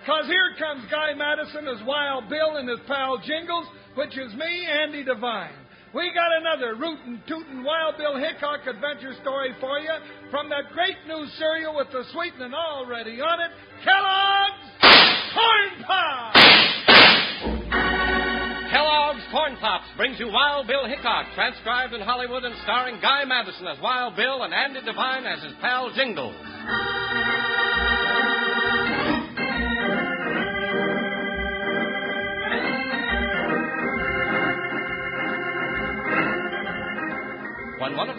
pops. Cause here comes Guy Madison as Wild Bill and his pal Jingles, which is me, Andy Devine. We got another rootin' tootin' Wild Bill Hickok adventure story for you from that great new cereal with the sweetening already on it, Kellogg's Corn Pops! Kellogg's Corn Pops brings you Wild Bill Hickok, transcribed in Hollywood and starring Guy Madison as Wild Bill and Andy Devine as his pal Jingles.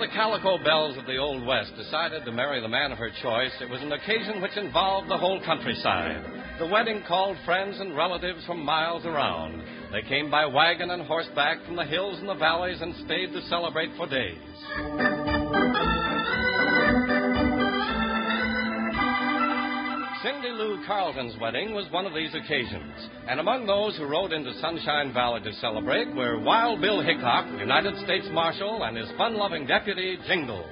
The calico belles of the Old West decided to marry the man of her choice, it was an occasion which involved the whole countryside. The wedding called friends and relatives from miles around. They came by wagon and horseback from the hills and the valleys and stayed to celebrate for days. Cindy Lou Carlton's wedding was one of these occasions, and among those who rode into Sunshine Valley to celebrate were Wild Bill Hickok, United States Marshal, and his fun-loving deputy, Jingles.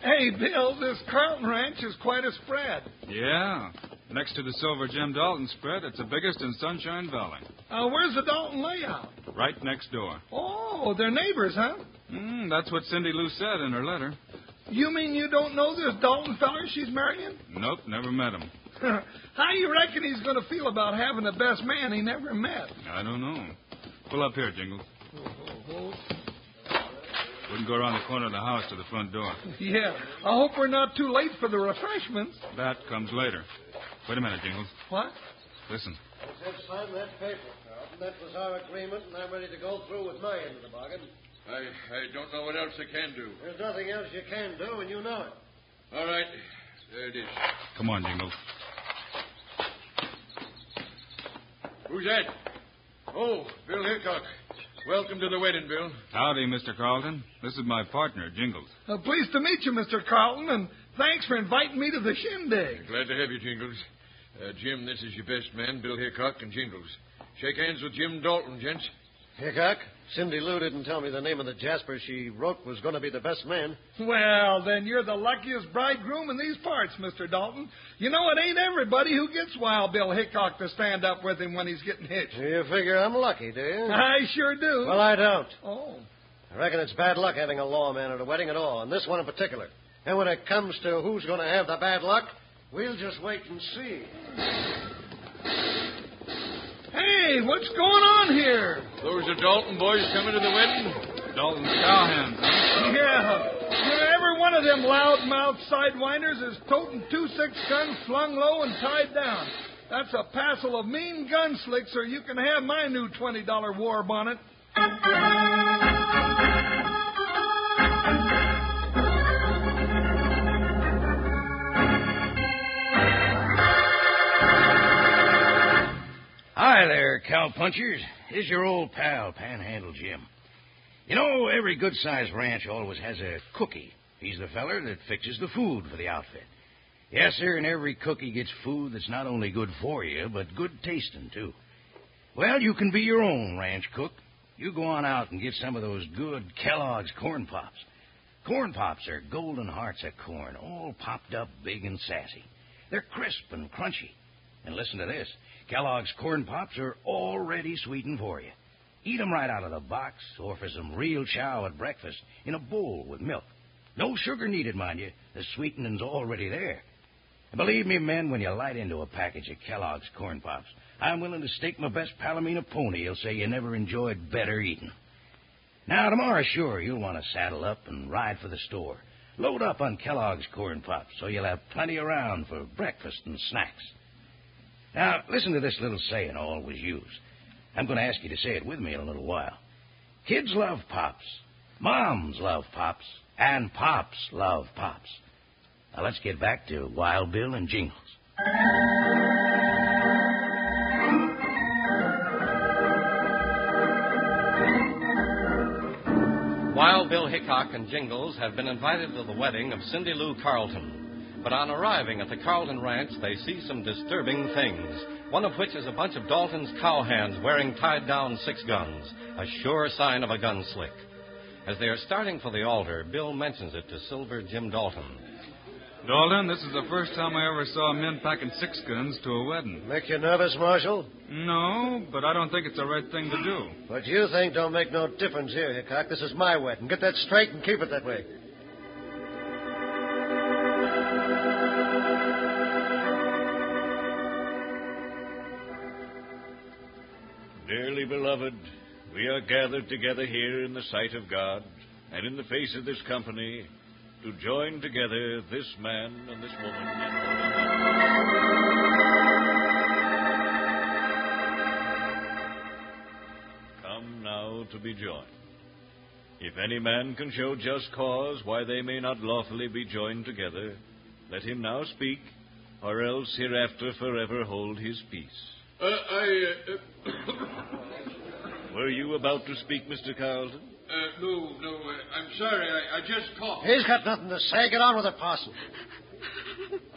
Hey, Bill, this Carlton Ranch is quite a spread. Yeah. Next to the Silver Jim Dalton spread, it's the biggest in Sunshine Valley. Uh, where's the Dalton layout? Right next door. Oh, they're neighbors, huh? Mm, that's what Cindy Lou said in her letter. You mean you don't know this Dalton feller she's marrying? Nope, never met him. How you reckon he's going to feel about having the best man he never met? I don't know. Pull up here, Jingles. Wouldn't go around the corner of the house to the front door. Yeah, I hope we're not too late for the refreshments. That comes later. Wait a minute, Jingles. What? Listen. I said sign that paper, Carlton. That was our agreement, and I'm ready to go through with my end of the bargain. I, I don't know what else I can do. There's nothing else you can do, and you know it. All right. There it is. Come on, Jingles. Who's that? Oh, Bill Hickok. Welcome to the wedding, Bill. Howdy, Mr. Carlton. This is my partner, Jingles. Uh, pleased to meet you, Mr. Carlton, and thanks for inviting me to the shindig. Glad to have you, Jingles. Uh, Jim, this is your best man, Bill Hickok and Jingles. Shake hands with Jim Dalton, gents. Hickok, Cindy Lou didn't tell me the name of the Jasper she wrote was going to be the best man. Well, then you're the luckiest bridegroom in these parts, Mr. Dalton. You know, it ain't everybody who gets Wild Bill Hickok to stand up with him when he's getting hitched. You figure I'm lucky, do you? I sure do. Well, I don't. Oh. I reckon it's bad luck having a lawman at a wedding at all, and this one in particular. And when it comes to who's going to have the bad luck, we'll just wait and see. Hey, what's going on here? Those are Dalton boys coming to the wedding? Dalton's cowhands, huh? Yeah. You know, every one of them loudmouth sidewinders is toting two six guns flung low and tied down. That's a passel of mean gun slicks, or you can have my new twenty dollar war bonnet. Cowpunchers. Is your old pal, Panhandle Jim. You know, every good sized ranch always has a cookie. He's the feller that fixes the food for the outfit. Yes, sir, and every cookie gets food that's not only good for you, but good tasting, too. Well, you can be your own ranch cook. You go on out and get some of those good Kellogg's corn pops. Corn pops are golden hearts of corn, all popped up big and sassy. They're crisp and crunchy. And listen to this Kellogg's corn pops are already sweetened for you. Eat 'em right out of the box, or for some real chow at breakfast in a bowl with milk. No sugar needed, mind you. The sweetening's already there. And believe me, men, when you light into a package of Kellogg's corn pops, I'm willing to stake my best Palomino pony he'll say you never enjoyed better eating. Now, tomorrow, sure, you'll want to saddle up and ride for the store. Load up on Kellogg's corn pops so you'll have plenty around for breakfast and snacks. Now, listen to this little saying I always use. I'm going to ask you to say it with me in a little while. Kids love pops. Moms love pops. And pops love pops. Now, let's get back to Wild Bill and Jingles. Wild Bill Hickok and Jingles have been invited to the wedding of Cindy Lou Carlton. But on arriving at the Carlton Ranch, they see some disturbing things, one of which is a bunch of Dalton's cowhands wearing tied down six guns, a sure sign of a gun slick. As they are starting for the altar, Bill mentions it to Silver Jim Dalton. Dalton, this is the first time I ever saw men packing six guns to a wedding. Make you nervous, Marshal? No, but I don't think it's the right thing to do. What you think don't make no difference here, Hickok. This is my wedding. Get that straight and keep it that way. Beloved, we are gathered together here in the sight of God and in the face of this company to join together this man and this woman. Come now to be joined. If any man can show just cause why they may not lawfully be joined together, let him now speak, or else hereafter forever hold his peace. Uh, I, uh, Were you about to speak, Mr. Carlton? uh, no, no, uh, I'm sorry. I, I just coughed. He's got nothing to say. Get on with it, Parson.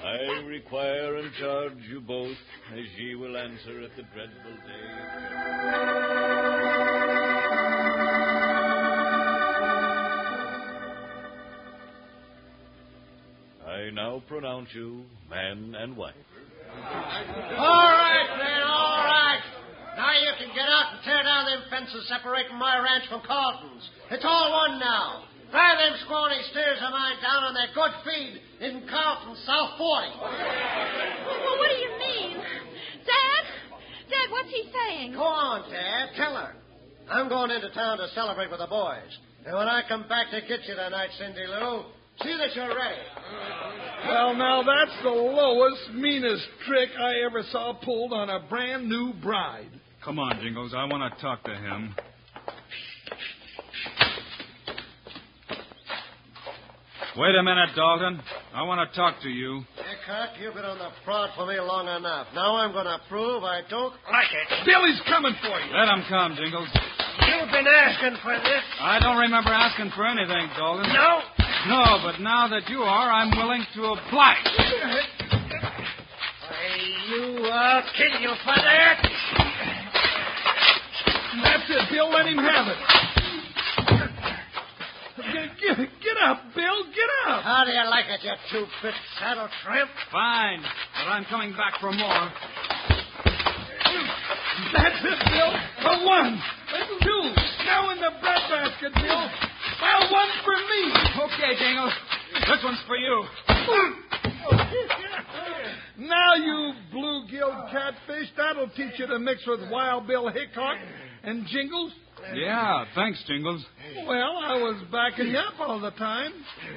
I require and charge you both, as ye will answer at the dreadful day. I now pronounce you man and wife. All right, man, all right. Now you can get out and tear down them fences separating my ranch from Carlton's. It's all one now. Drive them scrawny steers of mine down on their good feed in Carlton, South 40. Well, what do you mean? Dad? Dad, what's he saying? Go on, Dad. Tell her. I'm going into town to celebrate with the boys. And when I come back to get you tonight, Cindy Lou, see that you're ready. Well, now that's the lowest, meanest trick I ever saw pulled on a brand new bride. Come on, Jingles. I want to talk to him. Wait a minute, Dalton. I want to talk to you. Hickok, you've been on the prod for me long enough. Now I'm going to prove I don't like it. Billy's coming for you. Let him come, Jingles. You've been asking for this. I don't remember asking for anything, Dalton. No. No, but now that you are, I'm willing to oblige. You, I'll kill you for that. That's it, Bill. Let him have it. Get, get, get up, Bill. Get up. How do you like it, you two-bit saddle tramp? Fine, but I'm coming back for more. That's it, Bill. A one. A two. Now in the breadbasket, Bill. Well, one for me. Okay, Jingles. This one's for you. Now, you blue-gilled catfish, that'll teach you to mix with Wild Bill Hickok and Jingles. Yeah, thanks, Jingles. Well, I was backing you up all the time.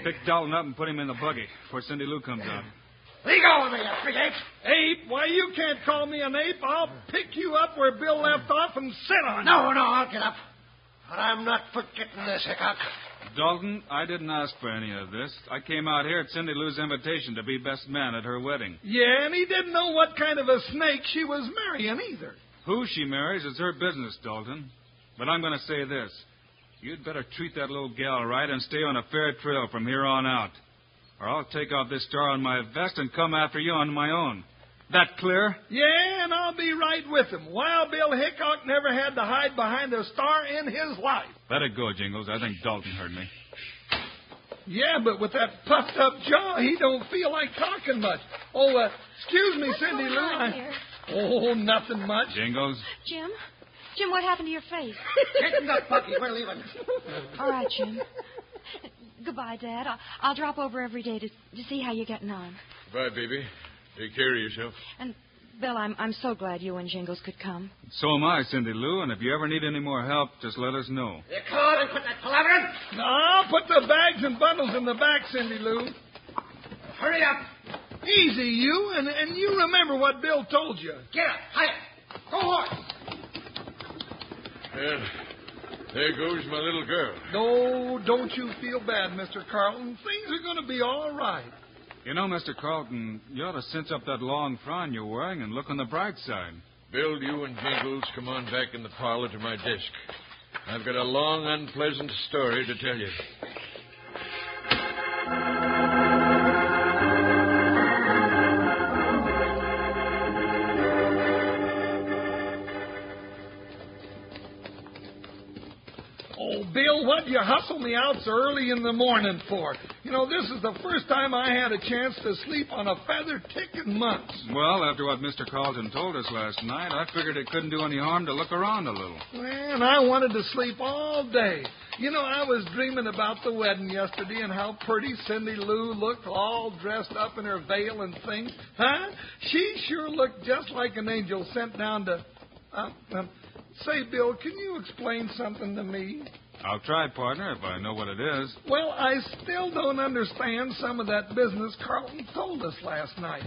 Pick Dalton up and put him in the buggy before Cindy Lou comes out. Leave go with me, you big ape. Ape? Why, you can't call me an ape. I'll pick you up where Bill left off and sit on you. No, no, I'll get up. But I'm not forgetting this, Hickok. Dalton, I didn't ask for any of this. I came out here at Cindy Lou's invitation to be best man at her wedding. Yeah, and he didn't know what kind of a snake she was marrying either. Who she marries is her business, Dalton. But I'm going to say this. You'd better treat that little gal right and stay on a fair trail from here on out. Or I'll take off this star on my vest and come after you on my own. That clear? Yeah, and I'll be right with him. Wild Bill Hickok never had to hide behind a star in his life. Let it go, Jingles. I think Dalton heard me. Yeah, but with that puffed up jaw, he don't feel like talking much. Oh, uh, excuse me, What's Cindy going Lou. On I- here? Oh, nothing much. Jingles? Jim? Jim, what happened to your face? Get in the buggy. We're leaving. All right, Jim. Goodbye, Dad. I'll, I'll drop over every day to, to see how you're getting on. Bye, baby. Take care of yourself. And, Bill, I'm, I'm so glad you and Jingles could come. So am I, Cindy Lou, and if you ever need any more help, just let us know. You come on and quit that palavering. No, put the bags and bundles in the back, Cindy Lou. Hurry up. Easy, you, and, and you remember what Bill told you. Get up. Higher. Go horse. Well, there goes my little girl. No, don't you feel bad, Mr. Carlton. Things are going to be all right. You know, Mr. Carlton, you ought to cinch up that long frown you're wearing and look on the bright side. Bill, you and Jingles come on back in the parlor to my desk. I've got a long, unpleasant story to tell you. What you hustle me out so early in the morning for? You know, this is the first time I had a chance to sleep on a feather tick in months. Well, after what Mr. Carlton told us last night, I figured it couldn't do any harm to look around a little. Man, I wanted to sleep all day. You know, I was dreaming about the wedding yesterday and how pretty Cindy Lou looked all dressed up in her veil and things. Huh? She sure looked just like an angel sent down to. Uh, um, say, Bill, can you explain something to me? I'll try, partner, if I know what it is. Well, I still don't understand some of that business Carlton told us last night.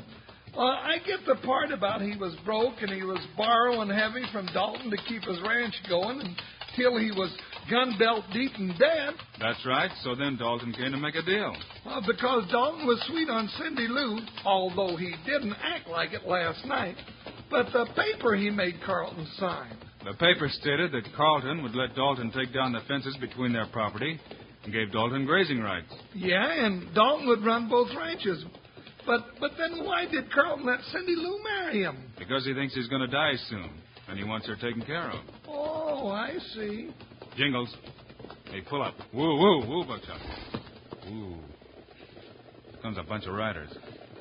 Uh, I get the part about he was broke and he was borrowing heavy from Dalton to keep his ranch going until he was gun belt deep in debt. That's right. So then Dalton came to make a deal. Uh, because Dalton was sweet on Cindy Lou, although he didn't act like it last night. But the paper he made Carlton sign. The paper stated that Carlton would let Dalton take down the fences between their property and gave Dalton grazing rights. Yeah, and Dalton would run both ranches. But but then why did Carlton let Cindy Lou marry him? Because he thinks he's going to die soon, and he wants her taken care of. Oh, I see. Jingles. Hey, pull up. Woo, woo, woo, Buckshot. Woo. Comes a bunch of riders.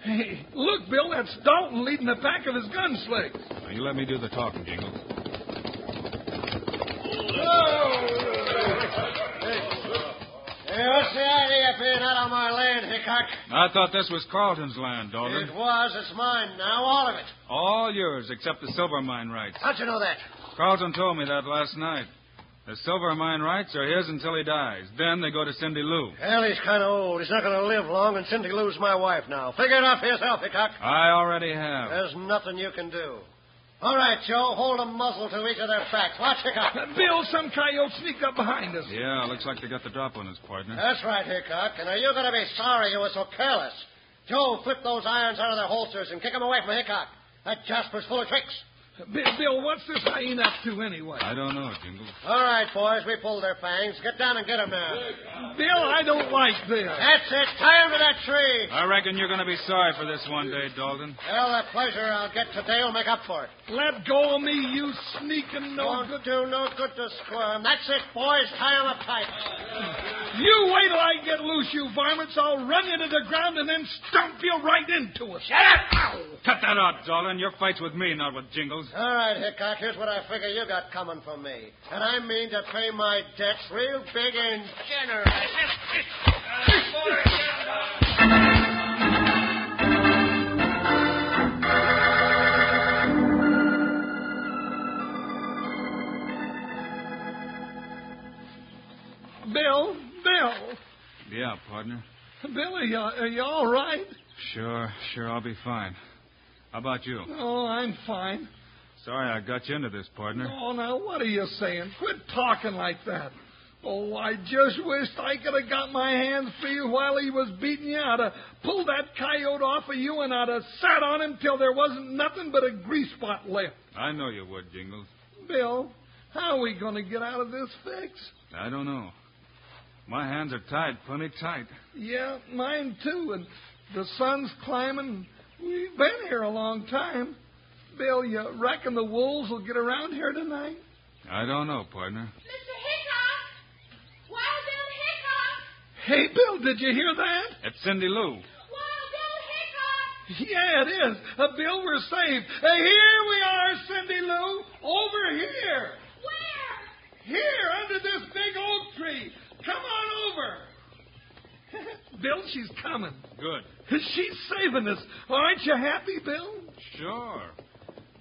Hey, look, Bill, that's Dalton leading the pack of his gunslings. Now, you let me do the talking, Jingles. Hey, what's the idea of being out on my land, Hickok? I thought this was Carlton's land, Dalton. It was. It's mine now, all of it. All yours, except the silver mine rights. How'd you know that? Carlton told me that last night. The silver mine rights are his until he dies. Then they go to Cindy Lou. Well, he's kind of old. He's not going to live long, and Cindy Lou's my wife now. Figure it out for yourself, Hickok. I already have. There's nothing you can do. All right, Joe, hold a muzzle to each of their backs. Watch Hickok. Uh, Bill, some coyote sneaked up behind us. Yeah, looks like they got the drop on us, partner. That's right, Hickok. And are you going to be sorry you were so careless? Joe, flip those irons out of their holsters and kick them away from Hickok. That Jasper's full of tricks. Bi- Bill, what's this hyena up to anyway? I don't know, Jingles. All right, boys, we pulled their fangs. Get down and get 'em now. Bill, I don't like this. That's it. Tie 'em to that tree. I reckon you're going to be sorry for this one day, Dalton. Well, that pleasure I'll get today will make up for it. Let go of me, you sneaking no Won't good. do no good to squirm. That's it, boys. Tie 'em up tight. You wait till I get loose, you varmints. I'll run you to the ground and then stomp you right into it. Shut up! Cut that out, Dalton. Your fight's with me, not with Jingles. All right, Hickok, here's what I figure you got coming for me. And I mean to pay my debts real big and generous. Bill, Bill. Yeah, partner. Bill, are you, are you all right? Sure, sure, I'll be fine. How about you? Oh, I'm fine. Sorry I got you into this, partner. Oh, now, what are you saying? Quit talking like that. Oh, I just wished I could have got my hands free while he was beating you. I'd have pulled that coyote off of you and I'd have sat on him till there wasn't nothing but a grease spot left. I know you would, Jingles. Bill, how are we going to get out of this fix? I don't know. My hands are tied, plenty tight. Yeah, mine too. And the sun's climbing. We've been here a long time. Bill, you reckon the wolves will get around here tonight? I don't know, partner. Mr. Hickok! Wild Bill Hickok! Hey, Bill, did you hear that? It's Cindy Lou. Wild Bill Hickok! Yeah, it is. Uh, Bill, we're saved. Uh, here we are, Cindy Lou. Over here. Where? Here, under this big oak tree. Come on over. Bill, she's coming. Good. She's saving us. Aren't you happy, Bill? Sure.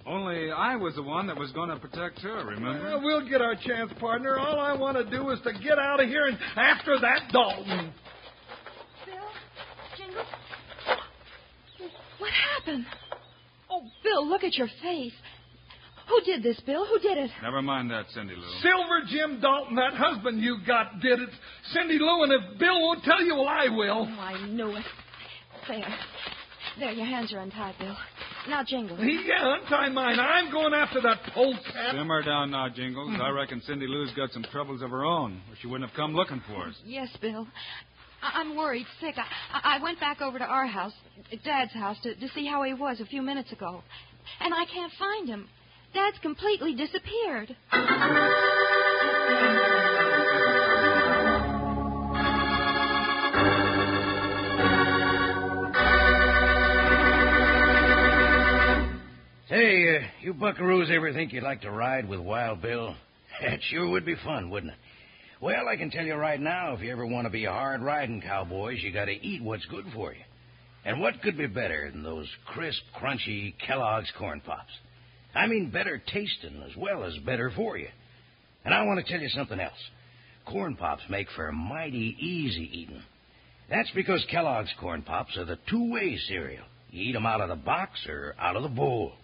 Only I was the one that was going to protect her, remember? Well, we'll get our chance, partner. All I want to do is to get out of here and after that Dalton. Bill? Jingles? What happened? Oh, Bill, look at your face. Who did this, Bill? Who did it? Never mind that, Cindy Lou. Silver Jim Dalton, that husband you got, did it. Cindy Lou, and if Bill won't tell you, well, I will. Oh, I knew it. There. There, your hands are untied, Bill. Now, Jingles. Yeah, untie mine. I'm going after that polecat. Simmer down now, Jingles. I hmm. reckon Cindy Lou's got some troubles of her own, or she wouldn't have come looking for us. Yes, Bill. I- I'm worried, sick. I-, I went back over to our house, Dad's house, to, to see how he was a few minutes ago. And I can't find him. Dad's completely disappeared. You, uh, you buckaroos ever think you'd like to ride with Wild Bill? It sure would be fun, wouldn't it? Well, I can tell you right now, if you ever want to be hard riding cowboys, you got to eat what's good for you. And what could be better than those crisp, crunchy Kellogg's Corn Pops? I mean, better tasting as well as better for you. And I want to tell you something else. Corn Pops make for mighty easy eating. That's because Kellogg's Corn Pops are the two-way cereal. You eat 'em out of the box or out of the bowl.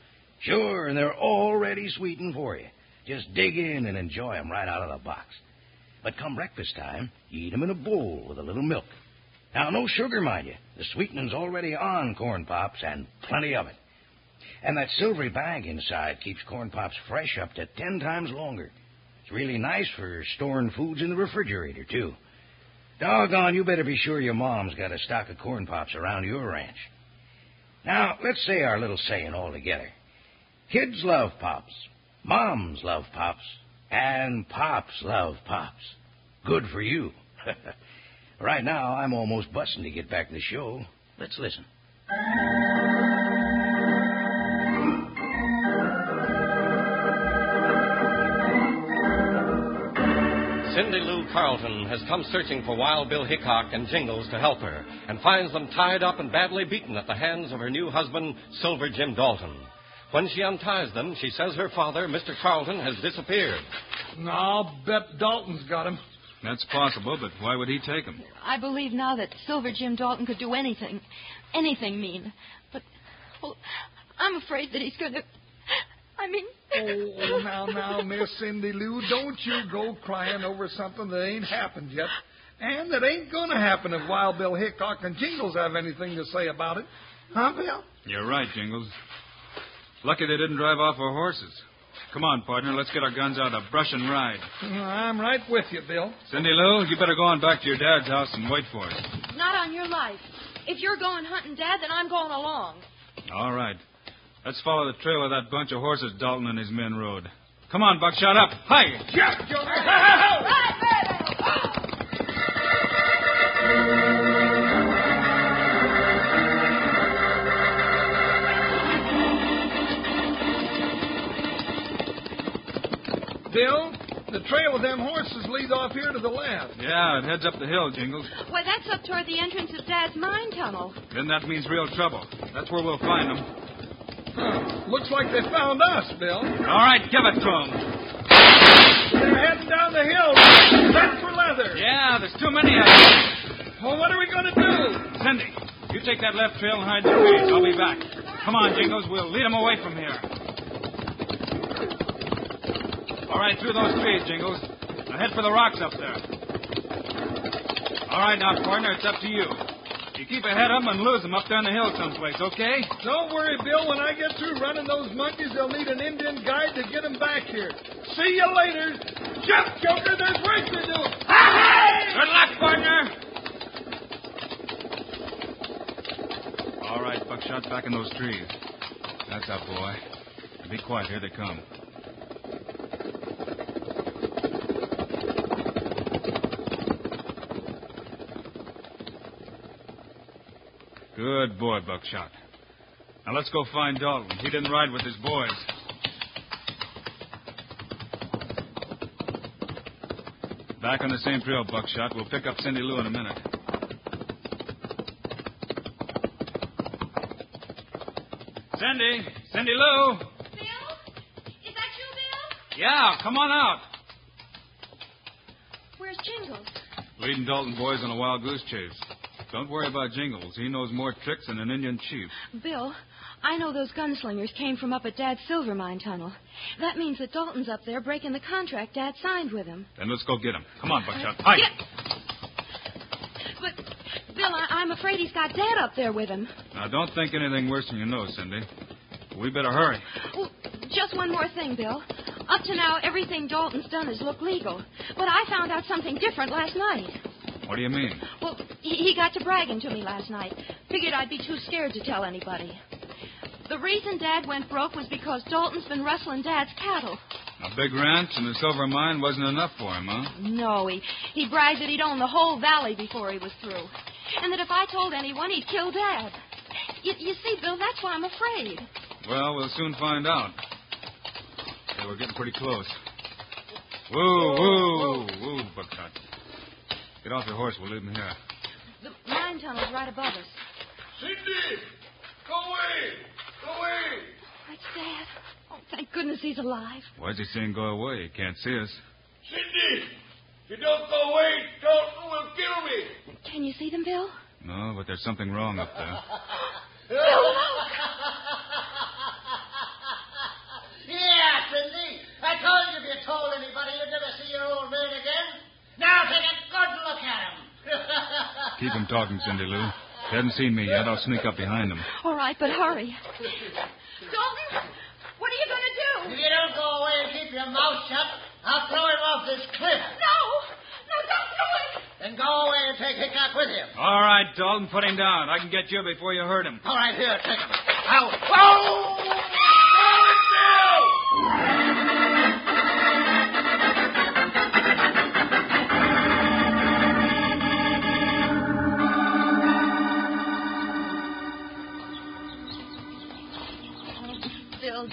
Sure, and they're already sweetened for you. Just dig in and enjoy 'em right out of the box. But come breakfast time, you eat 'em in a bowl with a little milk. Now, no sugar, mind you. The sweetening's already on Corn Pops, and plenty of it. And that silvery bag inside keeps Corn Pops fresh up to ten times longer. It's really nice for storing foods in the refrigerator, too. Doggone, you better be sure your mom's got a stock of Corn Pops around your ranch. Now, let's say our little saying all together. Kids love Pops, Moms love Pops, and Pops love Pops. Good for you. right now, I'm almost busting to get back to the show. Let's listen. Cindy Lou Carlton has come searching for Wild Bill Hickok and Jingles to help her and finds them tied up and badly beaten at the hands of her new husband, Silver Jim Dalton. When she unties them, she says her father, Mr. Carlton, has disappeared. I'll bet Dalton's got him. That's possible, but why would he take him? I believe now that Silver Jim Dalton could do anything, anything mean. But, well, I'm afraid that he's going to. I mean. Oh, oh, now, now, Miss Cindy Lou, don't you go crying over something that ain't happened yet. And that ain't going to happen if Wild Bill Hickok and Jingles have anything to say about it. Huh, Bill? You're right, Jingles. Lucky they didn't drive off our horses. Come on, partner, let's get our guns out of brush and ride. I'm right with you, Bill. Cindy Lou, you better go on back to your dad's house and wait for us. Not on your life. If you're going hunting, Dad, then I'm going along. All right. Let's follow the trail of that bunch of horses Dalton and his men rode. Come on, Buckshot, up. Hi! Jeff, them horses lead off here to the left. Yeah, it heads up the hill, Jingles. Why, that's up toward the entrance of Dad's mine tunnel. Then that means real trouble. That's where we'll find them. Huh. Looks like they found us, Bill. All right, give it to them. They're heading down the hill. That's for leather. Yeah, there's too many of them. Well, what are we going to do? Cindy, you take that left trail and hide in the trees. I'll be back. Come on, Jingles. We'll lead them away from here. All right, through those trees, Jingles. Now head for the rocks up there. All right, now, partner, it's up to you. You keep ahead of them and lose them up there on the hill someplace, okay? Don't worry, Bill. When I get through running those monkeys, they'll need an Indian guide to get them back here. See you later. Jump, Joker. There's work to do. Good luck, partner. All right, Buckshot, back in those trees. That's up, boy. Now be quiet. Here they come. Good boy, Buckshot. Now let's go find Dalton. He didn't ride with his boys. Back on the same trail, Buckshot. We'll pick up Cindy Lou in a minute. Cindy! Cindy Lou! Bill? Is that you, Bill? Yeah, come on out. Where's Jingles? Leading Dalton boys on a wild goose chase. Don't worry about Jingles. He knows more tricks than an Indian chief. Bill, I know those gunslingers came from up at Dad's silver mine tunnel. That means that Dalton's up there breaking the contract Dad signed with him. Then let's go get him. Come on, Buckshot. Uh, Hi. Get- But, Bill, I- I'm afraid he's got Dad up there with him. Now, don't think anything worse than you know, Cindy. We better hurry. Well, just one more thing, Bill. Up to now, everything Dalton's done has looked legal. But I found out something different last night. What do you mean? Well, he, he got to bragging to me last night. Figured I'd be too scared to tell anybody. The reason Dad went broke was because Dalton's been rustling Dad's cattle. A big ranch and a silver mine wasn't enough for him, huh? No, he, he bragged that he'd own the whole valley before he was through. And that if I told anyone, he'd kill Dad. You, you see, Bill, that's why I'm afraid. Well, we'll soon find out. Hey, we're getting pretty close. Whoa, whoa, whoa, Buckshot. Get off your horse. We'll leave him here. The mine tunnel's right above us. Cindy! Go away! Go away! Oh, it's Dad. Oh, thank goodness he's alive. Why's he saying go away? He can't see us. Cindy! If you don't go away, Dalton will kill me. Can you see them, Bill? No, but there's something wrong up there. Bill, look! yeah, Cindy. I told you if you told anybody you'd never see your old man again. Now take a good look at him. Keep him talking, Cindy Lou. He hasn't seen me yet. I'll sneak up behind him. All right, but hurry. Dalton, what are you going to do? If you don't go away and keep your mouth shut, I'll throw him off this cliff. No! No, don't do it! Then go away and take Hickok with you. All right, Dalton, put him down. I can get you before you hurt him. All right, here, take him. Out. Whoa! Bill,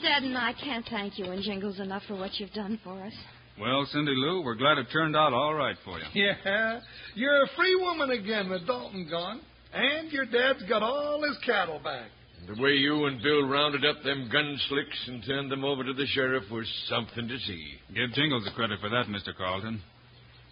Dad and I can't thank you and Jingles enough for what you've done for us. Well, Cindy Lou, we're glad it turned out all right for you. Yeah, you're a free woman again with Dalton gone. And your dad's got all his cattle back. The way you and Bill rounded up them gun slicks and turned them over to the sheriff was something to see. Give Jingles the credit for that, Mr. Carlton.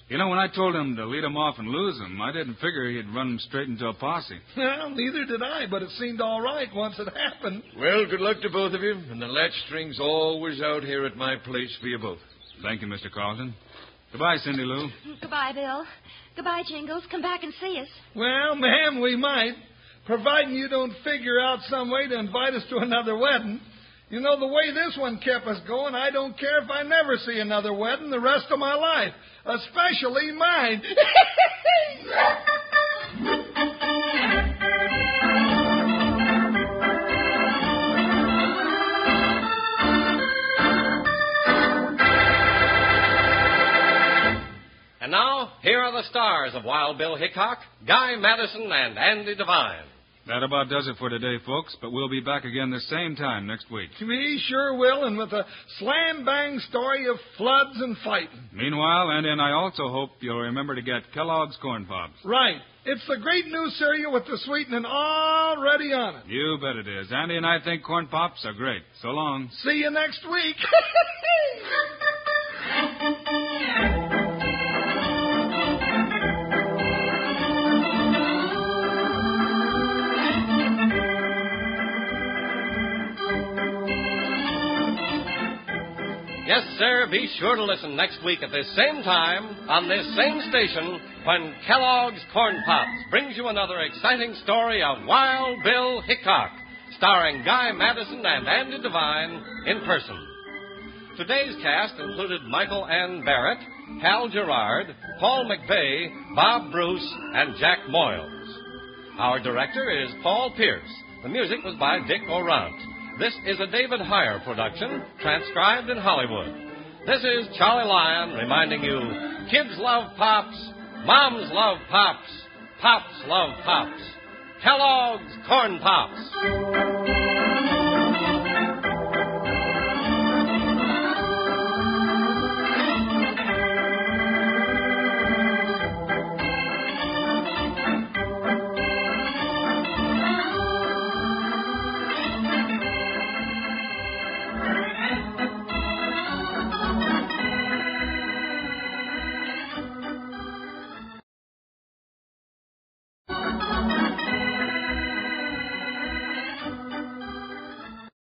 You know, when I told him to lead him off and lose him, I didn't figure he'd run him straight into a posse. Well, neither did I, but it seemed all right once it happened. Well, good luck to both of you, and the latch string's always out here at my place for you both. Thank you, Mr. Carlton. Goodbye, Cindy Lou. Goodbye, Bill. Goodbye, Jingles. Come back and see us. Well, ma'am, we might, providing you don't figure out some way to invite us to another wedding. You know, the way this one kept us going, I don't care if I never see another wedding the rest of my life, especially mine. And now, here are the stars of Wild Bill Hickok, Guy Madison, and Andy Devine. That about does it for today, folks, but we'll be back again the same time next week. we sure will, and with a slam bang story of floods and fighting. Meanwhile, Andy and I also hope you'll remember to get Kellogg's Corn Pops. Right. It's the great new cereal with the sweetening already on it. You bet it is. Andy and I think Corn Pops are great. So long. See you next week. Yes, sir, be sure to listen next week at this same time on this same station when Kellogg's Corn Pops brings you another exciting story of Wild Bill Hickok, starring Guy Madison and Andy Devine in person. Today's cast included Michael Ann Barrett, Hal Gerard, Paul McVeigh, Bob Bruce, and Jack Moyles. Our director is Paul Pierce. The music was by Dick Aurandt. This is a David Heyer production, transcribed in Hollywood. This is Charlie Lyon reminding you kids love pops, moms love pops, pops love pops. Kellogg's Corn Pops.